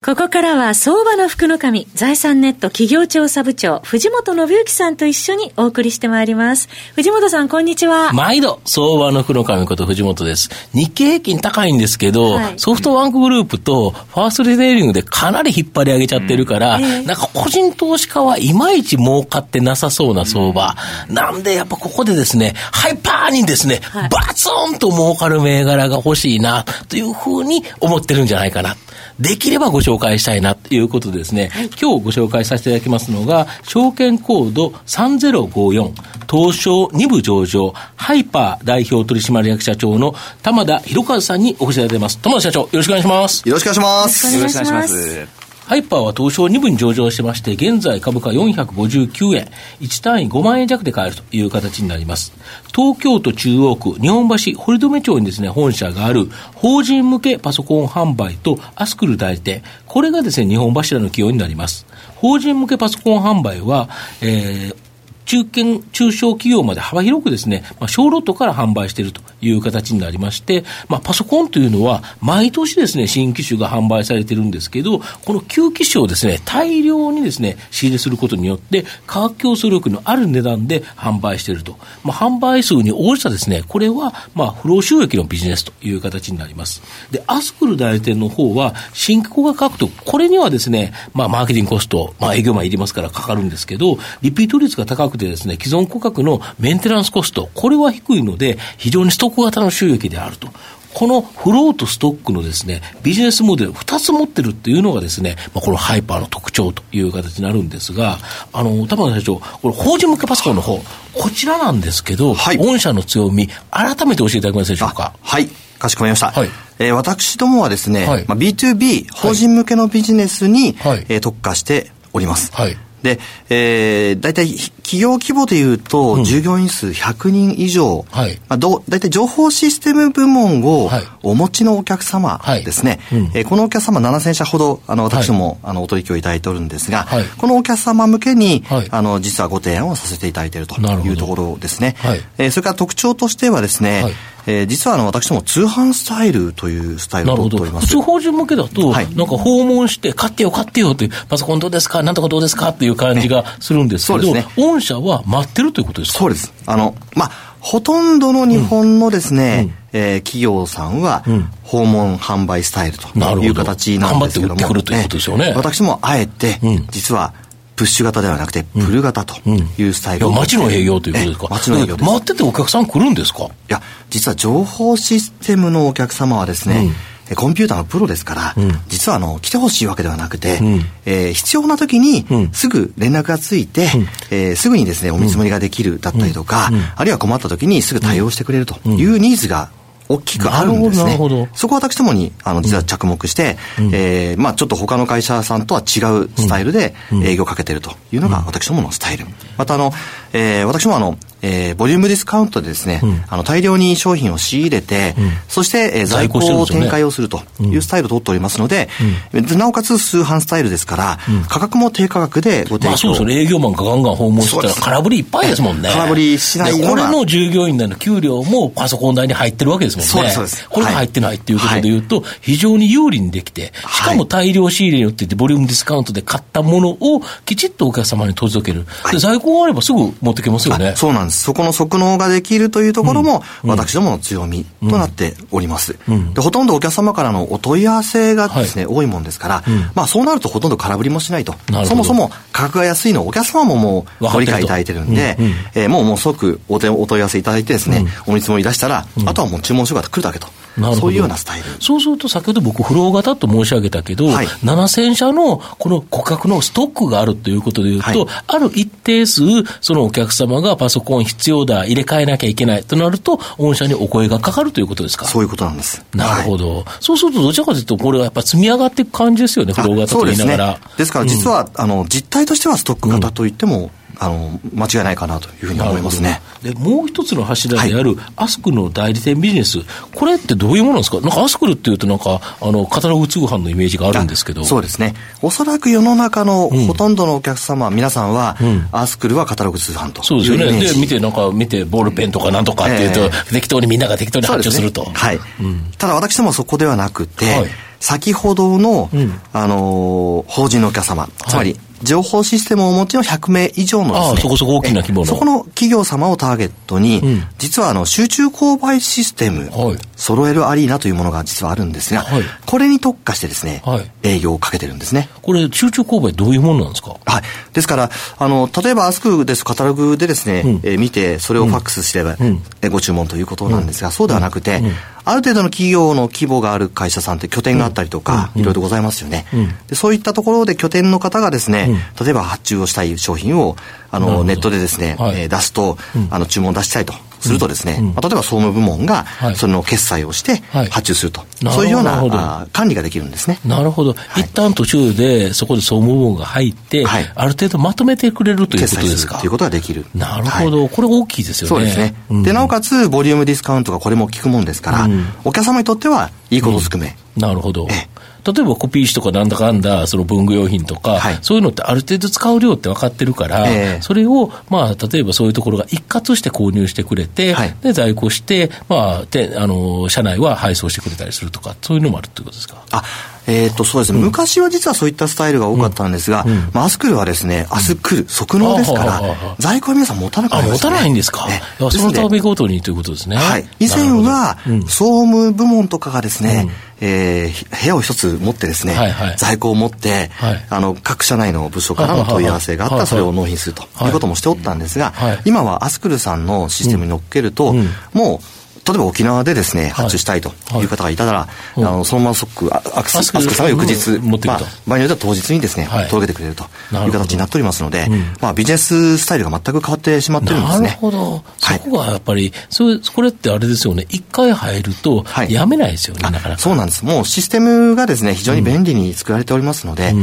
ここからは相場の福の神、財産ネット企業調査部長、藤本信之さんと一緒にお送りしてまいります。藤本さん、こんにちは。毎度、相場の福の神こと藤本です。日経平均高いんですけど、はい、ソフトバンクグループとファーストリテイリングでかなり引っ張り上げちゃってるから、うんえー、なんか個人投資家はいまいち儲かってなさそうな相場。うん、なんで、やっぱここでですね、ハイパーにですね、はい、バツンと儲かる銘柄が欲しいな、というふうに思ってるんじゃないかな。できればご紹介したいなということでですね、はい、今日ご紹介させていただきますのが、証券コード3054、東証2部上場、ハイパー代表取締役社長の玉田博和さんにお越しいただいています。玉田社長、よろしくお願いします。よろしくお願いします。よろしくお願いします。ハイパーは東証2部に上場しまして、現在株価459円、1単位5万円弱で買えるという形になります。東京都中央区日本橋堀留町にですね、本社がある法人向けパソコン販売とアスクル代理店、これがですね、日本柱の企業になります。法人向けパソコン販売は、えー、中堅、中小企業まで幅広くですね、まあ、小ロットから販売しているという形になりまして、まあ、パソコンというのは、毎年ですね、新機種が販売されてるんですけど、この旧機種をですね、大量にですね、仕入れすることによって、価格競争力のある値段で販売していると。まあ、販売数に応じたですね、これは、まあ、不労収益のビジネスという形になります。で、アスクル代理店の方は、新規が価格と、これにはですね、まあ、マーケティングコスト、まあ、営業マンいりますからかかるんですけど、リピート率が高くてですね、既存顧客のメンテナンスコスト、これは低いので、非常にストック型の収益であると。このフローとストックのですね、ビジネスモデル2つ持ってるっていうのがですね、まあ、このハイパーの特徴という形になるんですが、あの、玉田社長、これ法人向けパソコンの方、こちらなんですけど、はい、御社の強み、改めて教えていただけますでしょうか？はい。かしこまりました。はい、えー、私どもはですね、はい、まあ、B2B、法人向けのビジネスに、はい、えー、特化しております。はいで、えー、大体企業規模でいうと、従業員数100人以上、はい、まあ、ど大体情報システム部門をお持ちのお客様ですね、はいうん、えー、このお客様7000社ほど、あの、私ども、はい、あの、お取引をいただいておるんですが、はい、このお客様向けに、あの、実はご提案をさせていただいているというところですね。はい、えー、それから特徴としてはですね、えー、実はあの私ども通販スタイルというスタイルを取っております。法人向けだと、はい、なんか訪問して、買ってよ、買ってよっていう、パソコンどうですか、なんとかどうですか？っていう感じがするんですけど、ね、御社は待ってるということですか？そうです。あの、まあ、ほとんどの日本のですね、うん、えー、企業さんは、訪問販売スタイルという形なんですけども、頑張って売ってくるということですよね。私もあえて、実は、プッシュ型ではなくて、プル型というスタイルを、うん、街の営業ということですか？街の営業です。待っててお客さん来るんですか？いや、実は情報システムのお客様はですね、うん、コンピューターのプロですから、うん、実はあの来てほしいわけではなくて、うん、えー、必要な時にすぐ連絡がついて、うん、えー、すぐにですねお見積もりができるだったりとか、あるいは困った時にすぐ対応してくれるというニーズが大きくあるんですね。そこは私どもに、あの、実は着目して、うん、えー、まあちょっと他の会社さんとは違うスタイルで営業をかけてるというのが私どものスタイル。またあの、えー、私もあの、えー、ボリュームディスカウントでですね、うん、あの大量に商品を仕入れて、うん、そして、えー、在庫を展開をするというスタイルを取っておりますので、うん、なおかつ通販スタイルですから、価格も低価格でご提供、まあ、そうですね。営業マンがガンガン訪問してたら空振りいっぱいですもんね。空振りしないこれの従業員の給料もパソコン代に入ってるわけですもんね。そうですそうです。これが入ってないっていうことでいうと、非常に有利にできてしかも大量仕入れによってボリュームディスカウントで買ったものをきちっとお客様に届ける、で在庫があればすぐ持ってけますよね。そうなんですそこの側能ができるというところも、私どもの強みとなっております。でほとんどお客様からのお問い合わせがですね、多いもんですから、まあそうなるとほとんど空振りもしないと。そもそも価格が安いのをお客様ももうご理解いただいてるんで、えもうもう即お問い合わせいただいてですね、お見積もり出したら、あとはもう注文書が来るだけと。そういうようなスタイル。そうすると、先ほど僕、フロー型と申し上げたけど、はい、7000社のこの顧客のストックがあるということでいうと、はい、ある一定数、そのお客様がパソコン必要だ、入れ替えなきゃいけないとなると、御社にお声がかかるということですか？そういうことなんです。なるほど。はい、そうすると、どちらかというと、これはやっぱ積み上がっていく感じですよね、フロー型と言いながら。ですね、ですから、実は、うん、あの、実態としてはストック型といっても、あの、間違いないかなというふうに思いますね。で、もう一つの柱である、アスクルの代理店ビジネス、これってどういうものなんですか？なんかアスクルっていうとなんか、あの、カタログ通販のイメージがあるんですけど。そうですね。おそらく世の中のほとんどのお客様、うん、皆さんは、うん、アスクルはカタログ通販とそうですよね。で、見て、なんか、見て、ボールペンとかなんとかっていうと、えー、適当にみんなが適当に発注すると。ね、はい、うん。ただ私どもはそこではなくて、はい。先ほどの、うん、あのー、法人のお客様、つまり、情報システムをお持ちの100名以上のですね、そこそこ大きな規模の。そこの企業様をターゲットに、うん、実はあの、集中購買システム、はい、揃えるアリーナというものが実はあるんですが、はい、これに特化してですね、はい、営業をかけてるんですね。これ、集中購買どういうものなんですか？はい。ですから、あの、例えばアスクですカタログでですね、うん、えー、見て、それをファックスすれば、うん、ご注文ということなんですが、そうではなくて、ある程度の企業の規模がある会社さんって拠点があったりとか、いろいろございますよね、で。そういったところで拠点の方がですね、例えば発注をしたい商品をあのネットでですね、はい、えー、出すと、あの注文出したいとするとですね、うん、まあ、例えば総務部門がその決済をして発注すると、はい、そういうようなあ管理ができるんですね。なるほど。はい、一旦途中でそこで総務部門が入って、はい、ある程度まとめてくれるということですか？ということができる。なるほど。これ大きいですよね。そうですね。うん、で、なおかつ、ボリュームディスカウントがこれも効くもんですから、うん、お客様にとってはいいことずくめ。なるほど。え例えばコピー紙とかなんだかんだ、その文具用品とか、はい、そういうのってある程度使う量って分かってるから、えー、それを、まあ、例えばそういうところが一括して購入してくれて、はい、で、在庫して、まあ、で、あの、社内は配送してくれたりするとか、そういうのもあるってことですか？あえっ、と、そうですね、うん、昔は実はそういったスタイルが多かったんですが、うん。まあ、アスクルはですね、明日来る、即納ですから、在庫は皆さん持たなくなります、ね、持たないんですか？ね、そのためごとにということですね。はい。以前は、総務部門とかがですね、えー、部屋を一つ持ってですね、はいはい、在庫を持って、はい、あの各社内の部署からの問い合わせがあったらそれを納品するということもしておったんですが、はい、今はアスクルさんのシステムに乗っけると、うん、もう例えば沖縄でですね、発注したいとい。う方がいたら、あのそのまま即アクセス、アスクさんが翌日、まあ、場合によっては当日にですね、届けてくれるという形になっておりますので、まあ、ビジネススタイルが全く変わってしまってるんですね。なるほど。そこはやっぱり、そこれってあれですよね、一回入ると、やめないですよね、なかなか。そうなんです。もうシステムがですね、非常に便利に作られておりますので、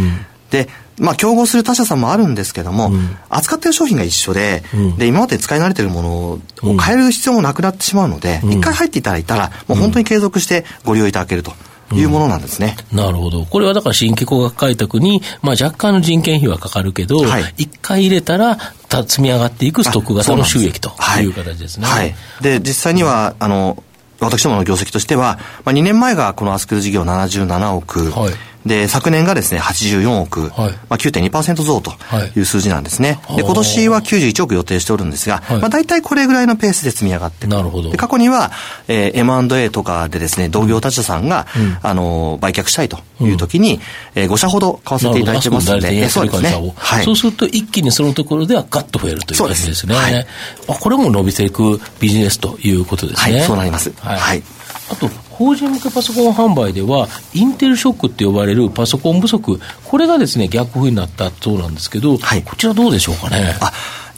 で、まあ、競合する他社さんもあるんですけども、うん、扱ってる商品が一緒で、うん、で、今まで使い慣れてるものを変える必要もなくなってしまうので、一、回入っていただいたら、もう本当に継続してご利用いただけると。いうものなんですね、なるほど。これはだから新規工学開拓に、まあ若干の人件費はかかるけど、一、はい、回入れたら、積み上がっていくストック型の収益とい。う形ですね。はい。で、実際には、あの、私どもの業績としては、まあ、2年前がこのアスクル事業77億、はいで、昨年がですね、84億、はい、まあ9.2%増という数字なんですね。はい、で、今年は91億予定しておるんですが、はい、まあ大体これぐらいのペースで積み上がってなるほど。で、過去には、えー、M&A とかでですね、同業他社さんが、うん、あの、売却したいという時に、うん、えー、5社ほど買わせていただいてますので、そうですね。はい。そうすると一気にそのところではガッと増えるという感じですね。はい、これも伸びていくビジネスということですね。はい、そうなります。はい。あと、法人向けパソコン販売では、インテルショックって呼ばれるパソコン不足、これがですね、逆風になったそうなんですけど、はい、こちらどうでしょうかね？あ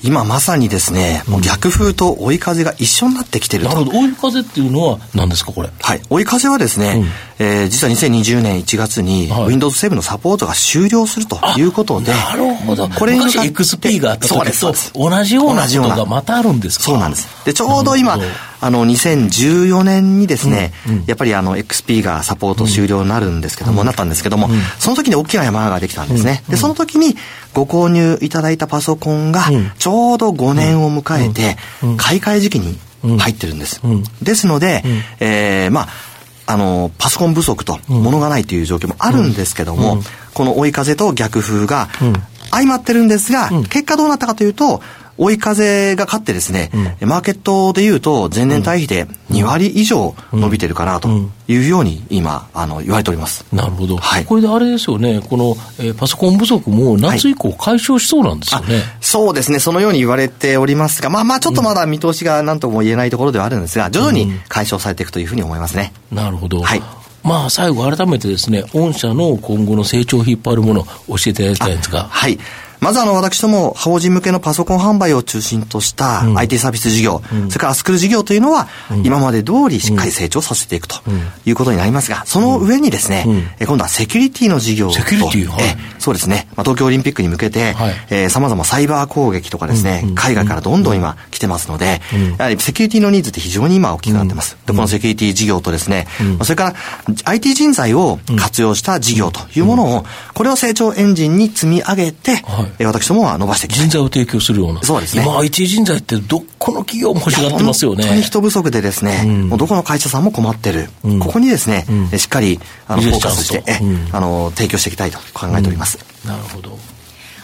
今まさにですね、もう逆風と追い風が一緒になってきてると。なるほど。追い風っていうのは何ですか、これ？はい。追い風はですね、うん、えー、実は2020年1月に、Windows 7のサポートが終了するということで。なるほど。これ昔 XP があった時と同じようなことがまたあるんですか？そうなんです。で、ちょうど今、あの、2014年にですね、うんうん、やっぱりあの、XP がサポート終了になるんですけども、うん、なったんですけども、その時に大きな山ができたんですね。で、その時にご購入いただいたパソコンが、ちょうど5年を迎えて、買い替え時期に入ってるんです。ですので、えー、まあ、あの、パソコン不足と、物がないという状況もあるんですけども、この追い風と逆風が相まってるんですが、結果どうなったかというと、追い風が勝ってですね、うん、マーケットでいうと前年対比で2割以上伸びてるかなというように今、あの、言われております。なるほど。はい。これであれですよね、この、えー、パソコン不足も夏以降解消しそうなんですよね、はい、そうですね、そのように言われておりますが、まあまあちょっとまだ見通しが何とも言えないところではあるんですが、徐々に解消されていくというふうに思いますね。うん、なるほど。はい。まあ、最後、改めてですね、御社の今後の成長を引っ張るもの、教えていただきたいんですが。はい。まずあの、私ども、法人向けのパソコン販売を中心とした IT サービス事業、うん、それからスクール事業というのは、今まで通りしっかり成長させていくということになりますが、その上にですね、うん、今度はセキュリティの事業と、セキュリティ、はい、えそうですね、まあ、東京オリンピックに向けて、はい。えー、様々サイバー攻撃とかですね、海外からどんどん今来てますので、やはりセキュリティのニーズって非常に今大きくなってます。で、このセキュリティ事業とですね、それから IT 人材を活用した事業というものを、これを成長エンジンに積み上げて、はい、私どもは伸ばしていきたい。人材を提供するような。そうですね。今 IT 人材ってどこの企業も欲しがってますよね。本当に人不足でですね、もうどこの会社さんも困ってる。ここにですね、しっかりあのフォーカスして、あの提供していきたいと考えております。なるほど。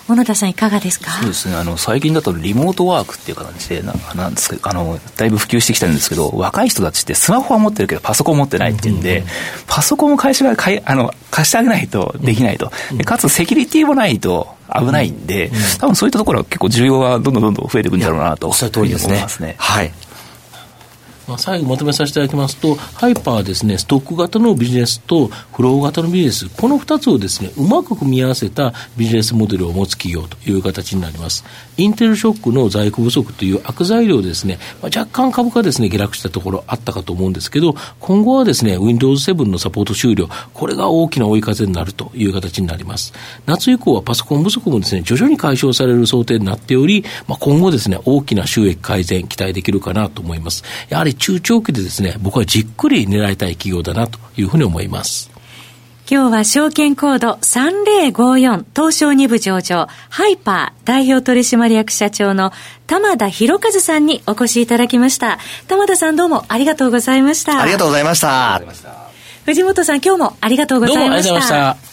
小野田さんいかがですか？そうですねあの最近だとリモートワークっていう形でななんですけどあのだいぶ普及してきてるんですけど若い人たちってスマホは持ってるけどパソコン持ってないっていうんで、うんうん、パソコンを会社が買いあの貸してあげないとできないと、うん、かつセキュリティもないと危ないんで、うんうん、多分そういったところは結構需要がどんどんどんどん増えていくんだろうなとおっしゃる通りですね。ね。はいまあ、最後まとめさせていただきますと、ハイパーはですね、ストック型のビジネスとフロー型のビジネス、この2つをですね、うまく組み合わせたビジネスモデルを持つ企業という形になります。インテルショックの在庫不足という悪材料ですね、まあ、若干株価ですね、下落したところあったかと思うんですけど、今後はですね、Windows 7のサポート終了、これが大きな追い風になるという形になります。夏以降はパソコン不足もですね、徐々に解消される想定になっており、まあ、今後ですね、大きな収益改善期待できるかなと思います。やはり中長期でですね、僕はじっくり狙いたい企業だなというふうに思います。今日は証券コード3054東証2部上場ハイパー代表取締役社長の玉田博和さんにお越しいただきました。玉田さんどうもありがとうございました。ありがとうございました。藤本さん今日もありがとうございました。どうもありがとうございました。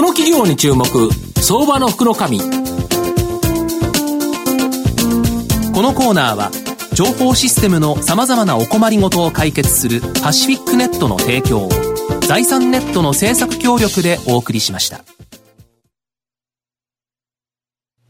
この企業に注目相場の福のこのコーナーは情報システムのさまざまなお困りごとを解決するパシフィックネットの提供を財産ネットの政策協力でお送りしました。